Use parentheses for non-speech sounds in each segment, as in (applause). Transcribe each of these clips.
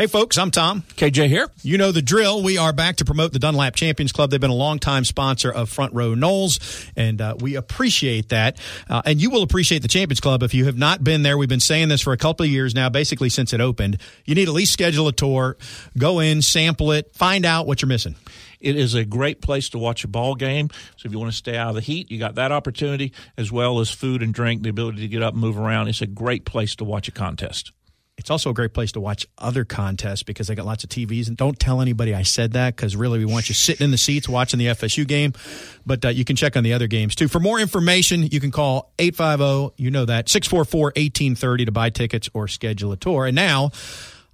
Hey, folks, I'm Tom. KJ here. You know the drill. We are back to promote the Dunlap Champions Club. They've been a longtime sponsor of Front Row Noles, and uh, we appreciate that. Uh, and you will appreciate the Champions Club if you have not been there. We've been saying this for a couple of years now, basically since it opened. You need at least schedule a tour, go in, sample it, find out what you're missing. It is a great place to watch a ball game. So if you want to stay out of the heat, you got that opportunity, as well as food and drink, the ability to get up and move around. It's a great place to watch a contest. It's also a great place to watch other contests because they got lots of TVs. And don't tell anybody I said that because really we want you sitting in the seats watching the FSU game. But uh, you can check on the other games too. For more information, you can call 850, you know that, 644 1830 to buy tickets or schedule a tour. And now,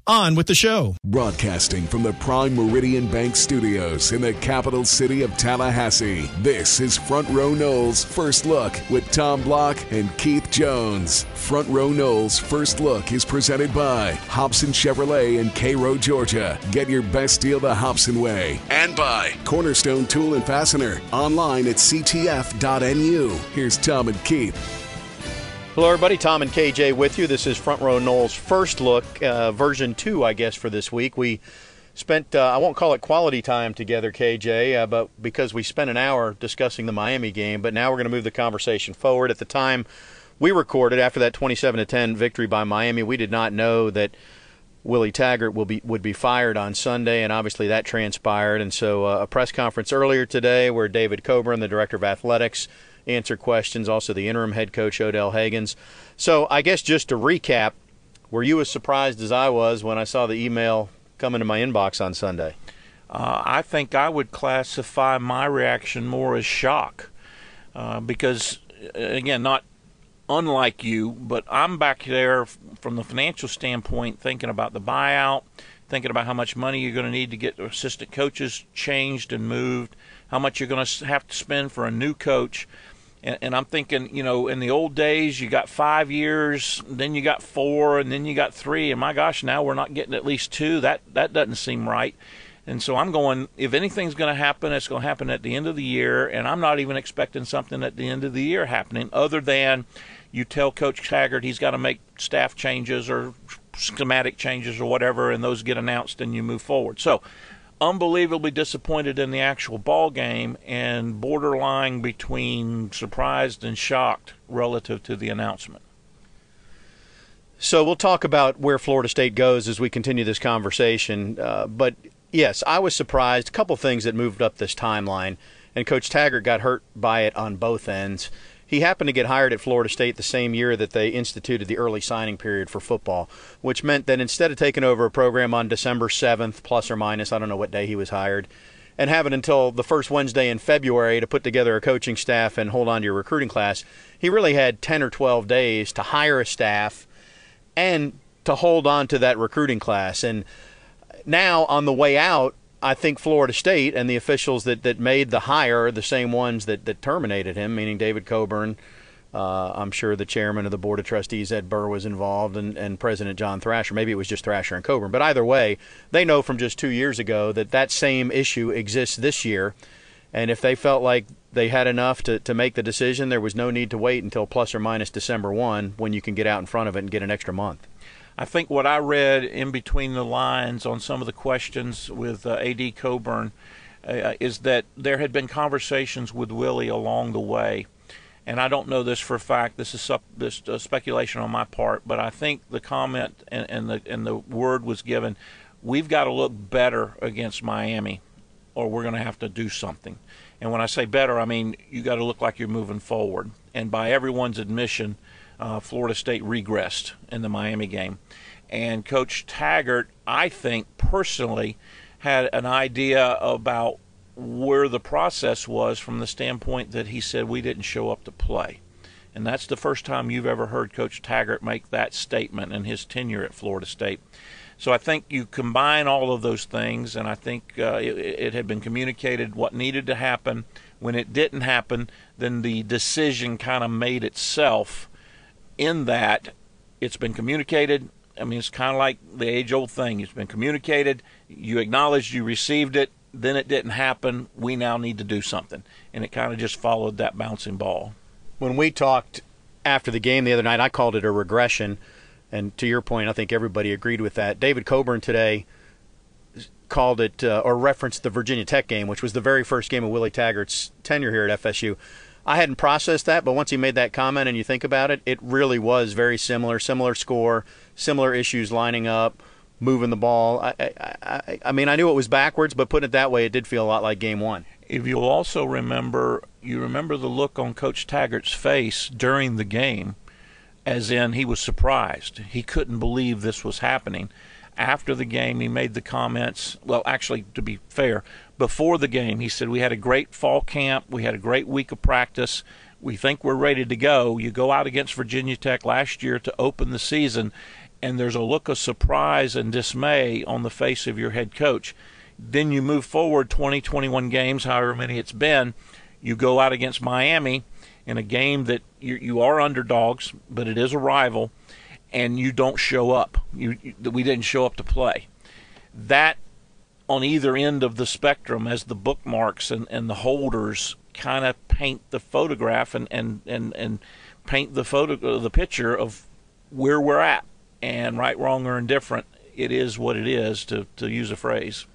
on with the show. Broadcasting from the Prime Meridian Bank Studios in the capital city of Tallahassee, this is Front Row Noles First Look with Tom Block and Keith Jones. Front Row Noles First Look is presented by Hobson Chevrolet in Cairo, Georgia. Get your best deal the Hobson way. And by Cornerstone Tool and Fastener, online at ctf.nu. Here's Tom and Keith. Hello, everybody. Tom and KJ with you. This is Front Row Noles First Look, uh, version two, I guess, for this week. We spent, uh, I won't call it quality time together, KJ, uh, but because we spent an hour discussing the Miami game, but now we're going to move the conversation forward. At the time we recorded, after that 27 10 victory by Miami, we did not know that. Willie Taggart will be would be fired on Sunday, and obviously that transpired. And so, uh, a press conference earlier today where David Coburn, the director of athletics, answer questions. Also, the interim head coach, Odell Haggins. So, I guess just to recap, were you as surprised as I was when I saw the email come into my inbox on Sunday? Uh, I think I would classify my reaction more as shock uh, because, again, not unlike you, but I'm back there from the financial standpoint thinking about the buyout, thinking about how much money you're going to need to get assistant coaches changed and moved, how much you're going to have to spend for a new coach. And, and I'm thinking, you know, in the old days, you got five years, then you got four, and then you got three. And my gosh, now we're not getting at least two. That that doesn't seem right. And so I'm going, if anything's going to happen, it's going to happen at the end of the year. And I'm not even expecting something at the end of the year happening other than you tell Coach Taggart he's got to make staff changes or schematic changes or whatever, and those get announced and you move forward. So unbelievably disappointed in the actual ball game and borderline between surprised and shocked relative to the announcement. So we'll talk about where Florida State goes as we continue this conversation. Uh, but yes, I was surprised. A couple things that moved up this timeline, and Coach Taggart got hurt by it on both ends. He happened to get hired at Florida State the same year that they instituted the early signing period for football, which meant that instead of taking over a program on December 7th, plus or minus, I don't know what day he was hired, and having until the first Wednesday in February to put together a coaching staff and hold on to your recruiting class, he really had 10 or 12 days to hire a staff and to hold on to that recruiting class. And now on the way out, I think Florida State and the officials that, that made the hire are the same ones that, that terminated him, meaning David Coburn. Uh, I'm sure the chairman of the board of trustees, Ed Burr, was involved, and, and President John Thrasher. Maybe it was just Thrasher and Coburn. But either way, they know from just two years ago that that same issue exists this year. And if they felt like they had enough to, to make the decision, there was no need to wait until plus or minus December 1 when you can get out in front of it and get an extra month. I think what I read in between the lines on some of the questions with uh, AD Coburn uh, is that there had been conversations with Willie along the way. And I don't know this for a fact. This is sup- this uh, speculation on my part, but I think the comment and, and the and the word was given. We've got to look better against Miami, or we're going to have to do something. And when I say better, I mean you got to look like you're moving forward. And by everyone's admission, uh, Florida State regressed in the Miami game. And Coach Taggart, I think personally, had an idea about where the process was from the standpoint that he said we didn't show up to play. And that's the first time you've ever heard Coach Taggart make that statement in his tenure at Florida State. So I think you combine all of those things, and I think uh, it, it, had been communicated what needed to happen. When it didn't happen, then the decision kind of made itself in that it's been communicated. I mean, it's kind of like the age old thing. It's been communicated. You acknowledged you received it. Then it didn't happen. We now need to do something. And it kind of just followed that bouncing ball. When we talked after the game the other night, I called it a regression. And to your point, I think everybody agreed with that. David Coburn today called it uh, or referenced the Virginia Tech game, which was the very first game of Willie Taggart's tenure here at FSU. I hadn't processed that, but once he made that comment and you think about it, it really was very similar, similar score, similar issues lining up, moving the ball. I, I, I, I mean, I knew it was backwards, but putting it that way, it did feel a lot like game one. If you'll also remember, you remember the look on Coach Taggart's face during the game, as in he was surprised. He couldn't believe this was happening after the game, he made the comments. Well, actually, to be fair, before the game, he said, We had a great fall camp. We had a great week of practice. We think we're ready to go. You go out against Virginia Tech last year to open the season, and there's a look of surprise and dismay on the face of your head coach. Then you move forward 20, 21 games, however many it's been. You go out against Miami in a game that you, you are underdogs, but it is a rival and you don't show up. You, you, we didn't show up to play. That on either end of the spectrum as the bookmarks and, and the holders kind of paint the photograph and, and, and, and paint the photo the picture of where we're at. And right wrong or indifferent it is what it is to, to use a phrase.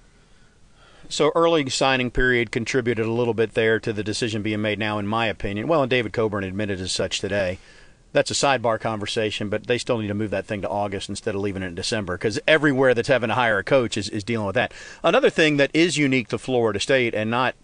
So early signing period contributed a little bit there to the decision being made now in my opinion. Well and david coburn admitted as such today that's a sidebar conversation, but they still need to move that thing to August instead of leaving it in December because everywhere that's having to hire a coach is, is dealing with that. Another thing that is unique to Florida State and not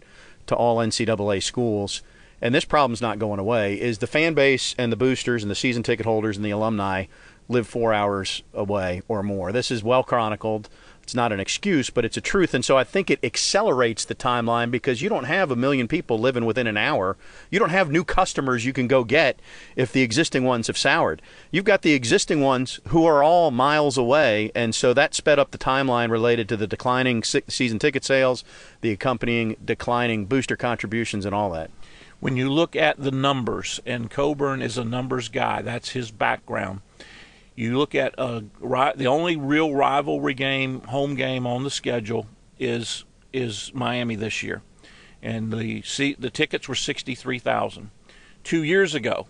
to all NCAA schools, and this problem's not going away, is the fan base and the boosters and the season ticket holders and the alumni live four hours away or more. This is well chronicled it's not an excuse, but it's a truth. And so I think it accelerates the timeline because you don't have a million people living within an hour. You don't have new customers you can go get if the existing ones have soured. You've got the existing ones who are all miles away. And so that sped up the timeline related to the declining season ticket sales, the accompanying declining booster contributions, and all that. When you look at the numbers, and Coburn is a numbers guy, that's his background you look at uh, the only real rivalry game, home game on the schedule is is Miami this year, and the the tickets were sixty three thousand. Two years ago,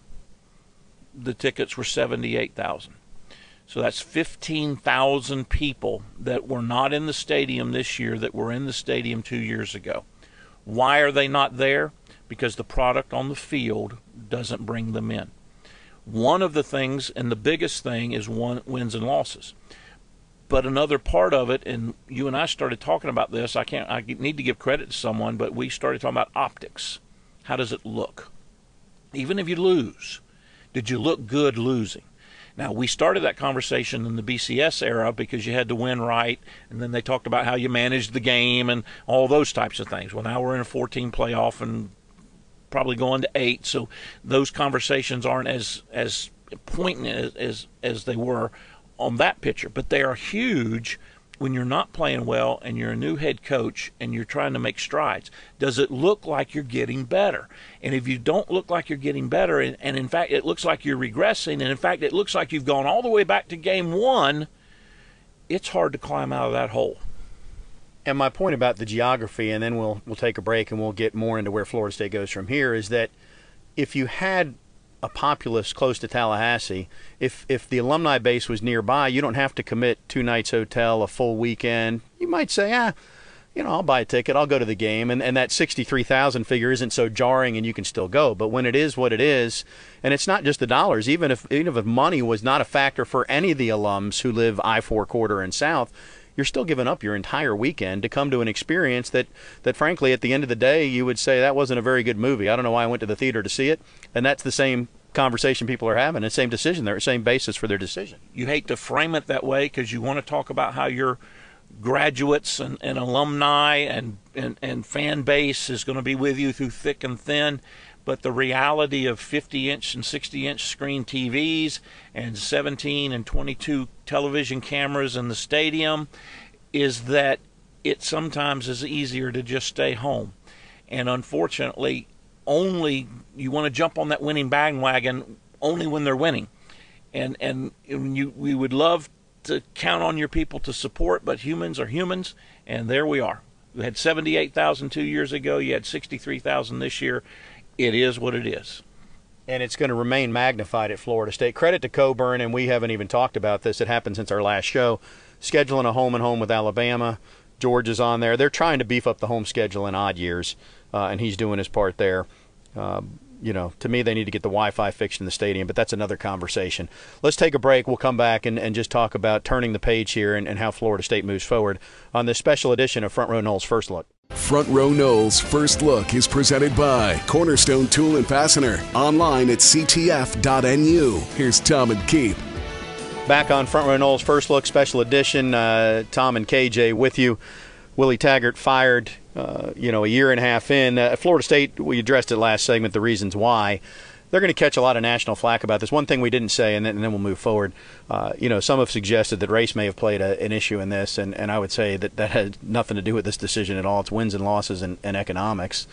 the tickets were seventy eight thousand. So that's 15,000 people that were not in the stadium this year that were in the stadium two years ago. Why are they not there? Because the product on the field doesn't bring them in. One of the things, and the biggest thing, is one wins and losses. But another part of it, and you and I started talking about this. I can't. I need to give credit to someone, but we started talking about optics. How does it look? Even if you lose, did you look good losing? Now, we started that conversation in the BCS era because you had to win right, and then they talked about how you managed the game and all those types of things. Well, now we're in a 14 playoff, and probably going to eight. So those conversations aren't as as poignant as, as as they were on that pitcher, but they are huge when you're not playing well and you're a new head coach and you're trying to make strides. Does it look like you're getting better? And if you don't look like you're getting better, and, and in fact it looks like you're regressing, and in fact it looks like you've gone all the way back to game one, it's hard to climb out of that hole. And my point about the geography, and then we'll we'll take a break and we'll get more into where Florida State goes from here, is that if you had a populace close to Tallahassee, if if the alumni base was nearby, you don't have to commit two nights hotel, a full weekend. You might say, ah, you know, I'll buy a ticket, I'll go to the game, and, and that sixty three thousand figure isn't so jarring, and you can still go. But when it is what it is, and it's not just the dollars, even if even if money was not a factor for any of the alums who live I four quarter and south, you're still giving up your entire weekend to come to an experience that, that frankly, at the end of the day, you would say that wasn't a very good movie. I don't know why I went to the theater to see it. And that's the same conversation people are having, the same decision, the same basis for their decision. You hate to frame it that way because you want to talk about how your graduates and, and alumni and, and, and fan base is going to be with you through thick and thin but the reality of 50 inch and 60 inch screen TVs and 17 and 22 television cameras in the stadium is that it sometimes is easier to just stay home. And unfortunately, only you want to jump on that winning bandwagon only when they're winning. And and you we would love to count on your people to support, but humans are humans, and there we are. We had 78,000 two years ago. You had 63,000 this year it is what it is. and it's going to remain magnified at Florida State. Credit to Coburn, and we haven't even talked about this. It happened since our last show. Scheduling a home and home with Alabama. Georgia's on there. They're trying to beef up the home schedule in odd years, uh, and he's doing his part there. Uh, you know, to me, they need to get the Wi-Fi fixed in the stadium, but that's another conversation. Let's take a break. We'll come back and, and just talk about turning the page here and, and how Florida State moves forward on this special edition of Front Row Noles First Look. Front Row Noles First Look is presented by Cornerstone Tool and Fastener. Online at ctf.nu. Here's Tom and Keith. Back on Front Row Noles First Look Special Edition. Uh, Tom and KJ with you. Willie Taggart fired, uh, you know, a year and a half in. Uh, Florida State, we addressed it last segment, the reasons why. They're going to catch a lot of national flack about this. One thing we didn't say, and then, and then we'll move forward. Uh, you know, some have suggested that race may have played a, an issue in this, and, and I would say that that had nothing to do with this decision at all. It's wins and losses and, and economics.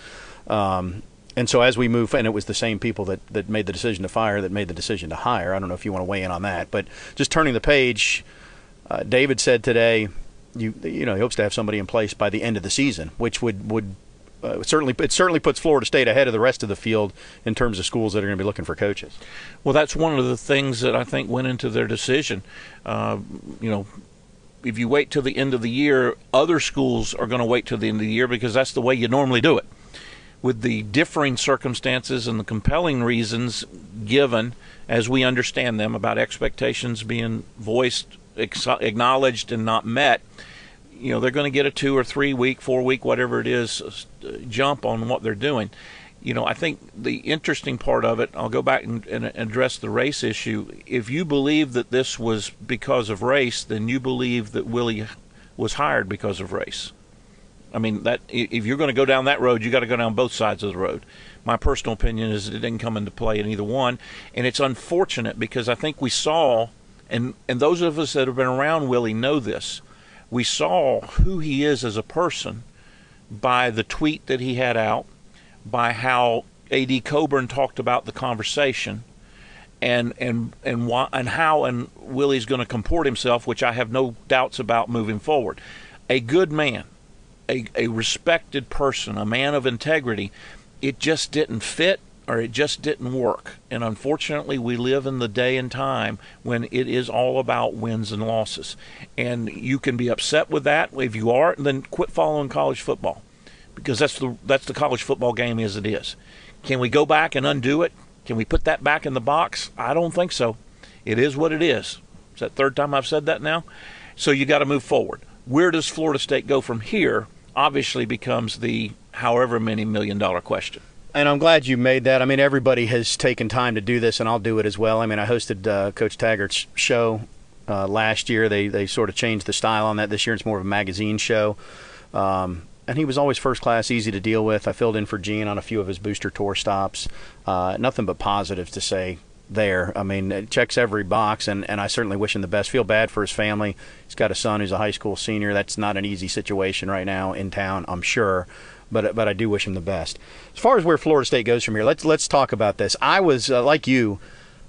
Um, and so as we move, and it was the same people that, that made the decision to fire that made the decision to hire. I don't know if you want to weigh in on that, but just turning the page, uh, David said today you you know he hopes to have somebody in place by the end of the season, which would would uh, certainly it certainly puts Florida State ahead of the rest of the field in terms of schools that are going to be looking for coaches. Well, that's one of the things that I think went into their decision. Uh, you know, if you wait till the end of the year, other schools are going to wait till the end of the year because that's the way you normally do it. With the differing circumstances and the compelling reasons given, as we understand them, about expectations being voiced acknowledged and not met, you know, they're going to get a two or three week, four week, whatever it is, uh, jump on what they're doing. You know, I think the interesting part of it, I'll go back and, and address the race issue. If you believe that this was because of race, then you believe that Willie was hired because of race. I mean, that if you're going to go down that road, you got to go down both sides of the road. My personal opinion is it didn't come into play in either one, and it's unfortunate because I think we saw and and those of us that have been around Willie know this. We saw who he is as a person by the tweet that he had out, by how A.D. Coburn talked about the conversation, and and and why, and how and Willie's going to comport himself, which I have no doubts about moving forward. A good man, a a respected person, a man of integrity. It just didn't fit or it just didn't work. And unfortunately, we live in the day and time when it is all about wins and losses. And you can be upset with that. If you are, then quit following college football because that's the that's the college football game as it is. Can we go back and undo it? Can we put that back in the box? I don't think so. It is what it is. Is that third time I've said that now? So you got to move forward. Where does Florida State go from here? Obviously becomes the however many million dollar question and I'm glad you made that. I mean, everybody has taken time to do this, and I'll do it as well. I mean, I hosted uh, Coach Taggart's show uh, last year. They they sort of changed the style on that this year. It's more of a magazine show. Um, and he was always first class, easy to deal with. I filled in for Gene on a few of his booster tour stops. Uh, nothing but positives to say there. I mean, it checks every box, and, and I certainly wish him the best. Feel bad for his family. He's got a son who's a high school senior. That's not an easy situation right now in town, I'm sure but but I do wish him the best. As far as where Florida State goes from here, let's let's talk about this. I was uh, like you,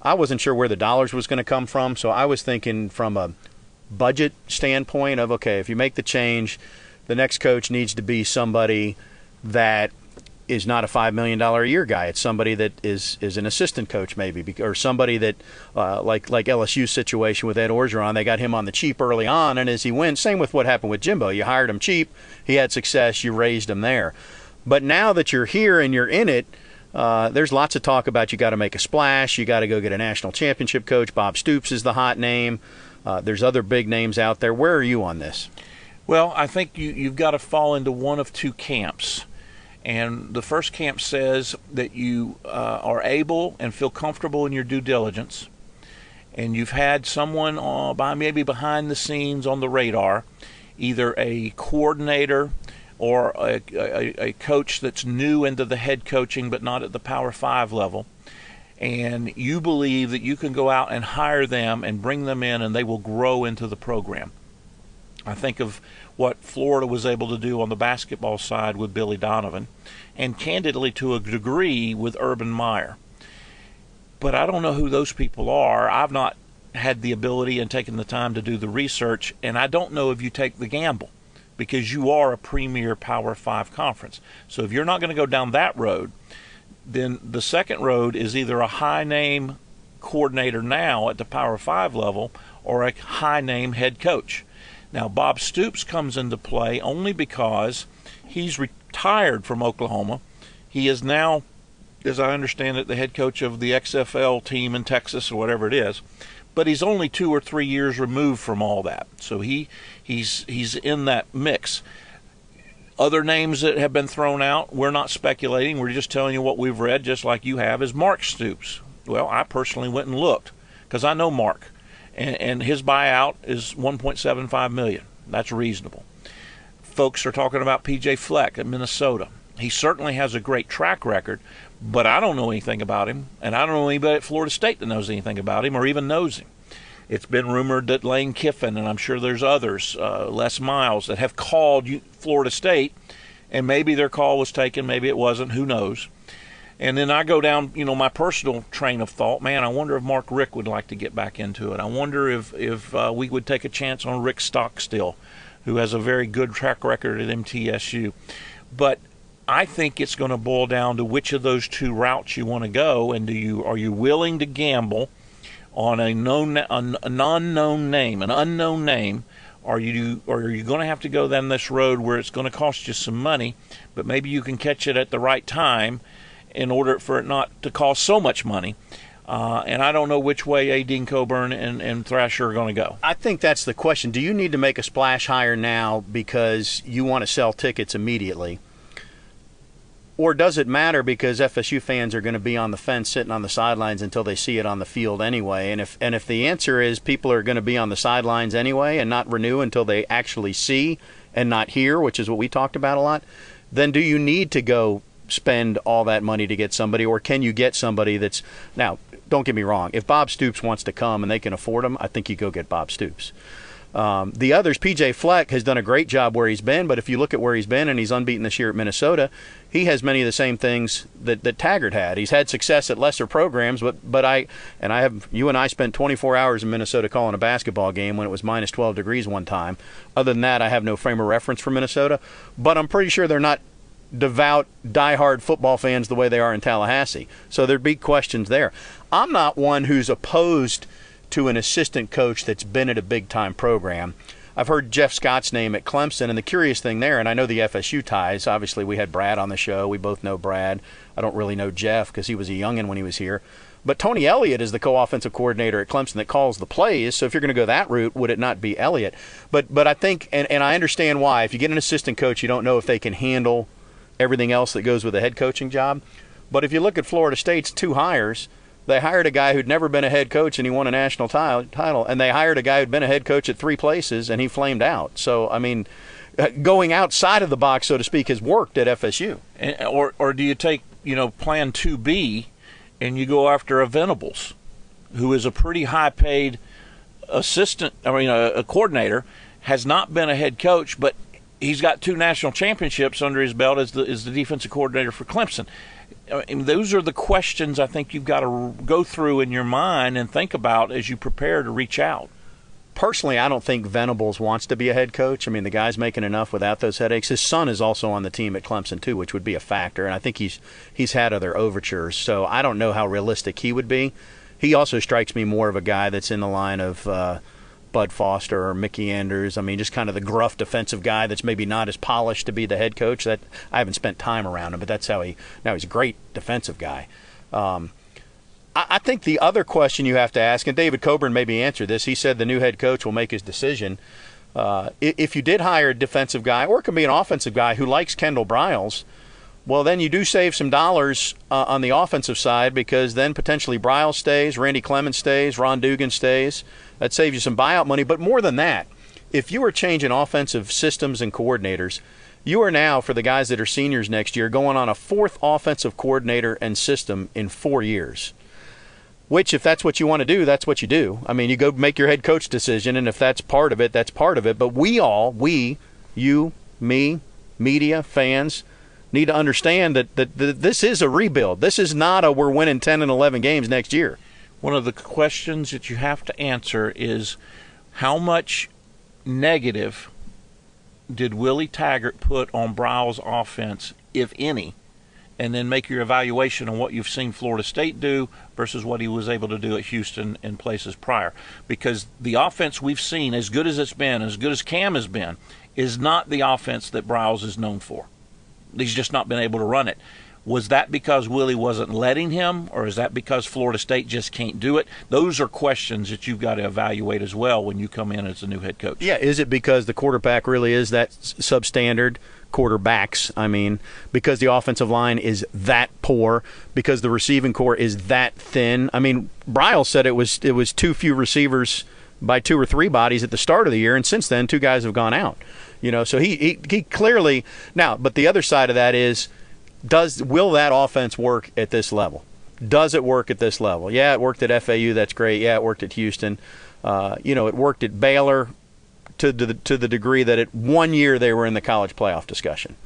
I wasn't sure where the dollars was going to come from, so I was thinking from a budget standpoint of okay, if you make the change, the next coach needs to be somebody that is not a five million dollar a year guy. It's somebody that is is an assistant coach maybe, or somebody that uh, like like LSU's situation with Ed Orgeron. They got him on the cheap early on, and as he went, same with what happened with Jimbo. You hired him cheap, he had success, you raised him there. But now that you're here and you're in it. Uh, there's lots of talk about you got to make a splash. You got to go get a national championship coach. Bob Stoops is the hot name. Uh, there's other big names out there. Where are you on this? Well, I think you, you've got to fall into one of two camps. And the first camp says that you uh, are able and feel comfortable in your due diligence, and you've had someone uh, by maybe behind the scenes on the radar, either a coordinator or a, a, a coach that's new into the head coaching but not at the Power Five level and you believe that you can go out and hire them and bring them in and they will grow into the program. I think of what Florida was able to do on the basketball side with Billy Donovan, and candidly to a degree with Urban Meyer. But I don't know who those people are. I've not had the ability and taken the time to do the research, and I don't know if you take the gamble because you are a premier Power Five conference. So if you're not going to go down that road, then the second road is either a high name coordinator now at the Power 5 level or a high name head coach. Now, Bob Stoops comes into play only because he's retired from Oklahoma. He is now, as I understand it, the head coach of the XFL team in Texas or whatever it is. But he's only two or three years removed from all that, so he he's he's in that mix. Other names that have been thrown out, we're not speculating. We're just telling you what we've read, just like you have, is Mark Stoops. Well, I personally went and looked because I know Mark, and, and his buyout is 1.75 million. That's reasonable. Folks are talking about PJ Fleck at Minnesota. He certainly has a great track record, but I don't know anything about him, and I don't know anybody at Florida State that knows anything about him or even knows him. It's been rumored that Lane Kiffin, and I'm sure there's others, uh, Les Miles, that have called Florida State, and maybe their call was taken, maybe it wasn't, who knows. And then I go down, you know, my personal train of thought. Man, I wonder if Mark Richt would like to get back into it. I wonder if if uh, we would take a chance on Rick Stockstill, who has a very good track record at MTSU. But I think it's going to boil down to which of those two routes you want to go, and do you are you willing to gamble on a known an unknown name, an unknown name? Are you or are you going to have to go down this road where it's going to cost you some money, but maybe you can catch it at the right time? In order for it not to cost so much money. Uh, and I don't know which way A. Coburn and, and Thrasher are going to go. I think that's the question. Do you need to make a splash hire now because you want to sell tickets immediately? Or does it matter because FSU fans are going to be on the fence sitting on the sidelines until they see it on the field anyway? And if and if the answer is people are going to be on the sidelines anyway and not renew until they actually see and not hear, which is what we talked about a lot, then do you need to go spend all that money to get somebody, or can you get somebody that's now? Don't get me wrong. If Bob Stoops wants to come and they can afford him, I think you go get Bob Stoops. Um, the others, PJ Fleck has done a great job where he's been, but if you look at where he's been and he's unbeaten this year at Minnesota, he has many of the same things that, that Taggart had. He's had success at lesser programs, but but I and I have you and I spent 24 hours in Minnesota calling a basketball game when it was minus 12 degrees one time. Other than that, I have no frame of reference for Minnesota, but I'm pretty sure they're not devout, diehard football fans the way they are in Tallahassee. So there'd be questions there. I'm not one who's opposed to an assistant coach that's been at a big time program. I've heard Jeff Scott's name at Clemson, and the curious thing there, and I know the FSU ties. Obviously, we had Brad on the show. We both know Brad. I don't really know Jeff because he was a youngin when he was here. But Tony Elliott is the co-offensive coordinator at Clemson that calls the plays. So if you're going to go that route, would it not be Elliott? But but I think, and, and I understand why. If you get an assistant coach, you don't know if they can handle everything else that goes with a head coaching job. But if you look at Florida State's two hires, they hired a guy who'd never been a head coach and he won a national t- title, and they hired a guy who'd been a head coach at three places and he flamed out. So, I mean, uh, going outside of the box, so to speak, has worked at FSU. or, or do you take, you know, Plan 2B and you go after a Venables, who is a pretty high paid assistant, I mean, a, a coordinator, has not been a head coach, but he's got two national championships under his belt as the as the defensive coordinator for Clemson. I mean, those are the questions I think you've got to go through in your mind and think about as you prepare to reach out. Personally, I don't think Venables wants to be a head coach. I mean, the guy's making enough without those headaches. His son is also on the team at Clemson too, which would be a factor, and I think he's he's had other overtures. So I don't know how realistic he would be. He also strikes me more of a guy that's in the line of. Uh, Bud Foster or Mickey Andrews. I mean, just kind of the gruff defensive guy that's maybe not as polished to be the head coach. That I haven't spent time around him, but that's how he. Now he's a great defensive guy. Um, I, I think the other question you have to ask, and David Coburn maybe answered this. He said the new head coach will make his decision. Uh, if you did hire a defensive guy, or it can be an offensive guy who likes Kendall Briles, well, then you do save some dollars uh, on the offensive side because then potentially Briles stays, Randy Clements stays, Ron Dugan stays. That saves you some buyout money. But more than that, if you are changing offensive systems and coordinators, you are now, for the guys that are seniors next year, going on a fourth offensive coordinator and system in four years. Which, if that's what you want to do, that's what you do. I mean, you go make your head coach decision, and if that's part of it, that's part of it. But we all, we, you, me, media, fans, need to understand that, that, that this is a rebuild. This is not a we're winning 10 and 11 games next year one of the questions that you have to answer is how much negative did Willie Taggart put on Briles' offense, if any, and then make your evaluation on what you've seen Florida State do versus what he was able to do at Houston and places prior. Because the offense we've seen, as good as it's been, as good as Cam has been, is not the offense that Briles is known for. He's just not been able to run it. Was that because Willie wasn't letting him, or is that because Florida State just can't do it? Those are questions that you've got to evaluate as well when you come in as a new head coach. Yeah, is it because the quarterback really is that substandard? Quarterbacks, I mean, because the offensive line is that poor, because the receiving corps is that thin. I mean, Briles said it was it was too few receivers by two or three bodies at the start of the year, and since then, two guys have gone out. You know, so he, he, he clearly now. But the other side of that is, does will that offense work at this level? Does it work at this level? Yeah, it worked at FAU. That's great. Yeah, it worked at Houston. Uh, you know, it worked at Baylor to the to the degree that it one year they were in the college playoff discussion.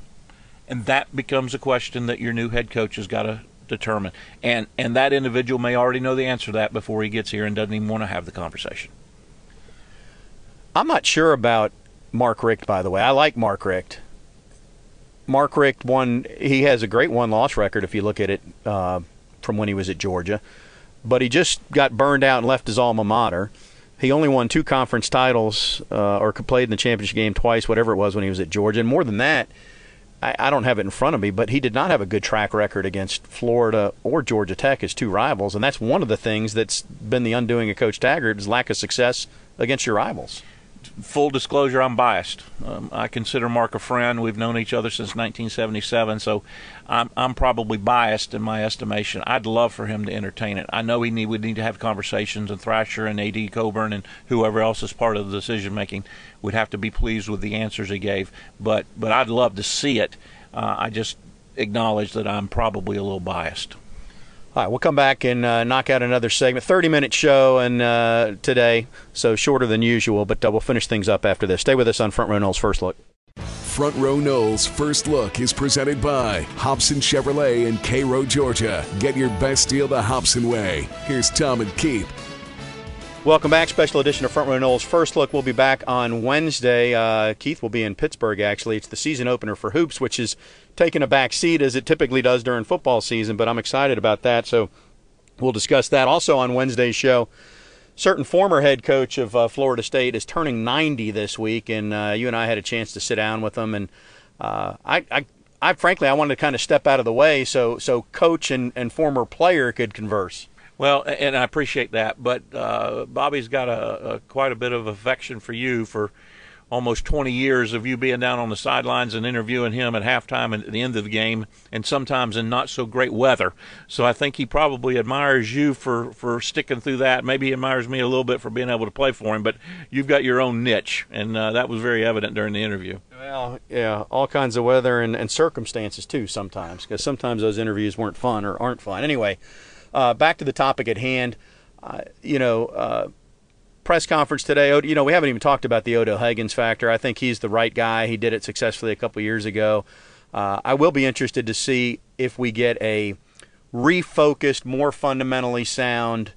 And that becomes a question that your new head coach has got to determine. And and that individual may already know the answer to that before he gets here and doesn't even want to have the conversation. I'm not sure about Mark Richt, by the way. I like Mark Richt. Mark Richt won. He has a great one-loss record if you look at it uh, from when he was at Georgia, but he just got burned out and left his alma mater. He only won two conference titles uh, or played in the championship game twice, whatever it was when he was at Georgia. And more than that, I, I don't have it in front of me, but he did not have a good track record against Florida or Georgia Tech as two rivals, and that's one of the things that's been the undoing of Coach Taggart is lack of success against your rivals full disclosure, I'm biased. Um, I consider Mark a friend. We've known each other since 1977, so I'm, I'm probably biased in my estimation. I'd love for him to entertain it. I know he need, would need to have conversations, and Thrasher and A.D. Coburn and whoever else is part of the decision making would have to be pleased with the answers he gave. But but I'd love to see it. Uh, I just acknowledge that I'm probably a little biased. All right, we'll come back and uh, knock out another segment. 30 minute show and uh, today, so shorter than usual, but uh, we'll finish things up after this. Stay with us on Front Row Noles First Look. Front Row Noles First Look is presented by Hobson Chevrolet in Cairo, Georgia. Get your best deal the Hobson way. Here's Tom and Keith. Welcome back. Special edition of Front Row Noles First Look. We'll be back on Wednesday. Uh, Keith will be in Pittsburgh, actually. It's the season opener for Hoops, which is taking a back seat as it typically does during football season, but I'm excited about that. So we'll discuss that. Also on Wednesday's show, certain former head coach of uh, Florida State is turning 90 this week, and uh, you and I had a chance to sit down with him. And uh, I, I, I, frankly, I wanted to kind of step out of the way so, so coach and, and former player could converse. Well, and I appreciate that, but uh, Bobby's got a, a, quite a bit of affection for you for almost 20 years of you being down on the sidelines and interviewing him at halftime and at the end of the game, and sometimes in not so great weather. So I think he probably admires you for for sticking through that. Maybe he admires me a little bit for being able to play for him, but you've got your own niche, and uh, that was very evident during the interview. Well, yeah, all kinds of weather and, and circumstances too sometimes, because sometimes those interviews weren't fun or aren't fun. Anyway. Uh, back to the topic at hand. Uh, you know, uh, press conference today. You know, we haven't even talked about the Odell Haggins factor. I think he's the right guy. He did it successfully a couple years ago. Uh, I will be interested to see if we get a refocused, more fundamentally sound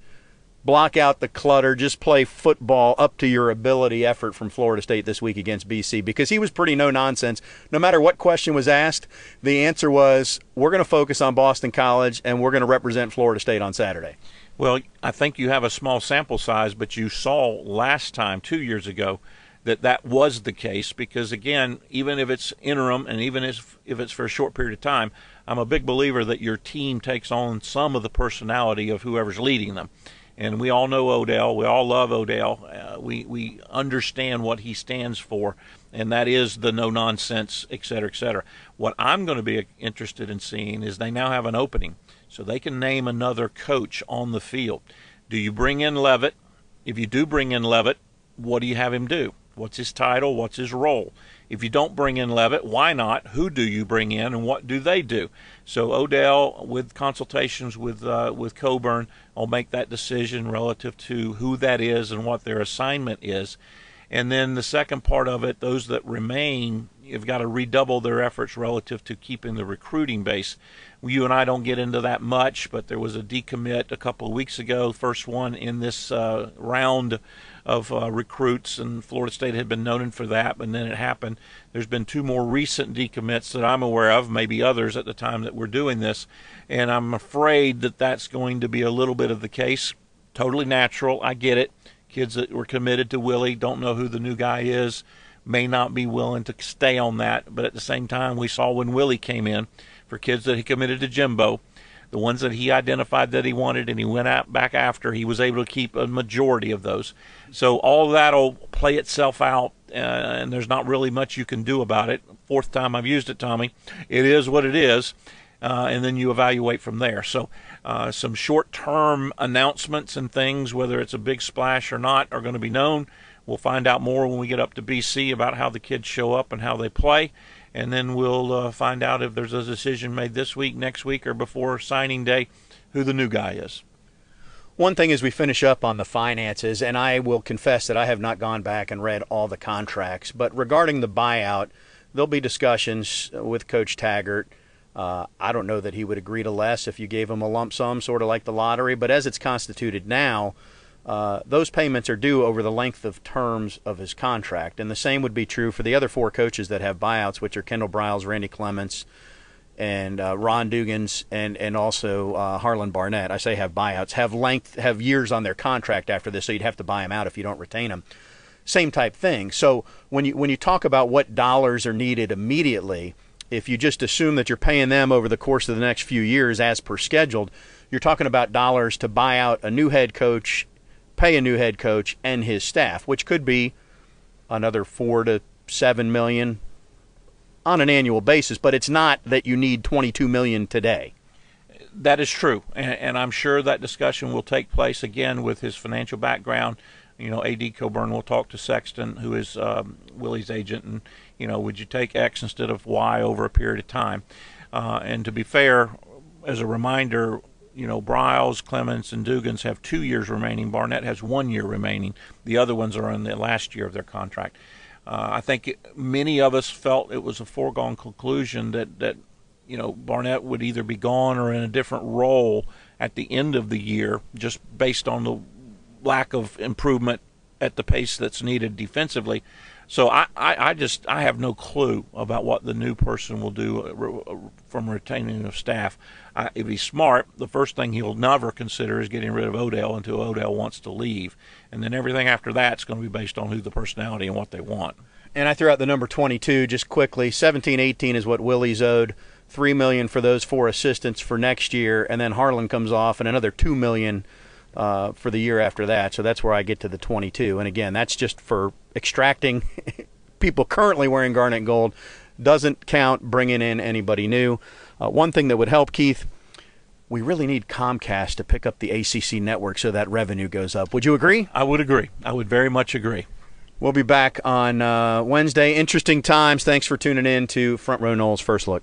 block out the clutter, just play football up to your ability effort from Florida State this week against BC because he was pretty no nonsense. No matter what question was asked, the answer was we're going to focus on Boston College and we're going to represent Florida State on Saturday. Well, I think you have a small sample size, but you saw last time, two years ago, that that was the case because, again, even if it's interim and even if, if it's for a short period of time, I'm a big believer that your team takes on some of the personality of whoever's leading them and we all know Odell. We all love Odell. Uh, we we understand what he stands for, and that is the no nonsense, et cetera, et cetera. What I'm going to be interested in seeing is they now have an opening, so they can name another coach on the field. Do you bring in Leavitt? If you do bring in Leavitt, what do you have him do? What's his title? What's his role? If you don't bring in Leavitt, why not? Who do you bring in, and what do they do? So Odell, with consultations with uh, with Coburn, will make that decision relative to who that is and what their assignment is. And then the second part of it, those that remain, you've got to redouble their efforts relative to keeping the recruiting base. You and I don't get into that much, but there was a decommit a couple of weeks ago, first one in this uh, round of uh, recruits, and Florida State had been known for that, but then it happened. There's been two more recent decommits that I'm aware of, maybe others at the time that we're doing this, and I'm afraid that that's going to be a little bit of the case. Totally natural, I get it. Kids that were committed to Willie don't know who the new guy is, may not be willing to stay on that, but at the same time, we saw when Willie came in for kids that he committed to Jimbo the ones that he identified that he wanted and he went out back after, he was able to keep a majority of those. So all that'll play itself out, uh, and there's not really much you can do about it. Fourth time I've used it, Tommy. It is what it is, uh, and then you evaluate from there. So uh, some short-term announcements and things, whether it's a big splash or not, are going to be known. We'll find out more when we get up to BC about how the kids show up and how they play and then we'll uh, find out if there's a decision made this week, next week, or before signing day who the new guy is. One thing as we finish up on the finances, and I will confess that I have not gone back and read all the contracts, but regarding the buyout, there'll be discussions with Coach Taggart. Uh, I don't know that he would agree to less if you gave him a lump sum, sort of like the lottery, but as it's constituted now, uh, those payments are due over the length of terms of his contract. And the same would be true for the other four coaches that have buyouts, which are Kendall Briles, Randy Clements, and uh, Ron Dugans, and and also uh, Harlon Barnett. I say have buyouts, have length, have years on their contract after this, so you'd have to buy them out if you don't retain them. Same type thing. So when you when you talk about what dollars are needed immediately, if you just assume that you're paying them over the course of the next few years as per scheduled, you're talking about dollars to buy out a new head coach pay a new head coach and his staff, which could be another four to seven million on an annual basis. But it's not that you need 22 million today. That is true, and, and I'm sure that discussion will take place again with his financial background. You know, AD Coburn will talk to Sexton, who is um, Willie's agent, and you know, would you take X instead of Y over a period of time? Uh, and to be fair, as a reminder, you know, Briles, Clements, and Dugans have two years remaining. Barnett has one year remaining. The other ones are in the last year of their contract. Uh, I think many of us felt it was a foregone conclusion that, that, you know, Barnett would either be gone or in a different role at the end of the year, just based on the lack of improvement at the pace that's needed defensively. So I, I, I, just I have no clue about what the new person will do uh, uh, from retaining of staff. I, if he's smart, the first thing he'll never consider is getting rid of Odell until Odell wants to leave, and then everything after that's going to be based on who the personality and what they want. And I threw out the number 22 just quickly. 17, 18 is what Willie's owed. Three million for those four assistants for next year, and then Harlon comes off, and another two million uh, for the year after that. So that's where I get to the 22. And again, that's just for extracting (laughs) people currently wearing garnet gold. Doesn't count bringing in anybody new. Uh, one thing that would help, Keith, we really need Comcast to pick up the ACC network so that revenue goes up. Would you agree? I would agree. I would very much agree. We'll be back on uh, Wednesday. Interesting times. Thanks for tuning in to Front Row Noles First Look.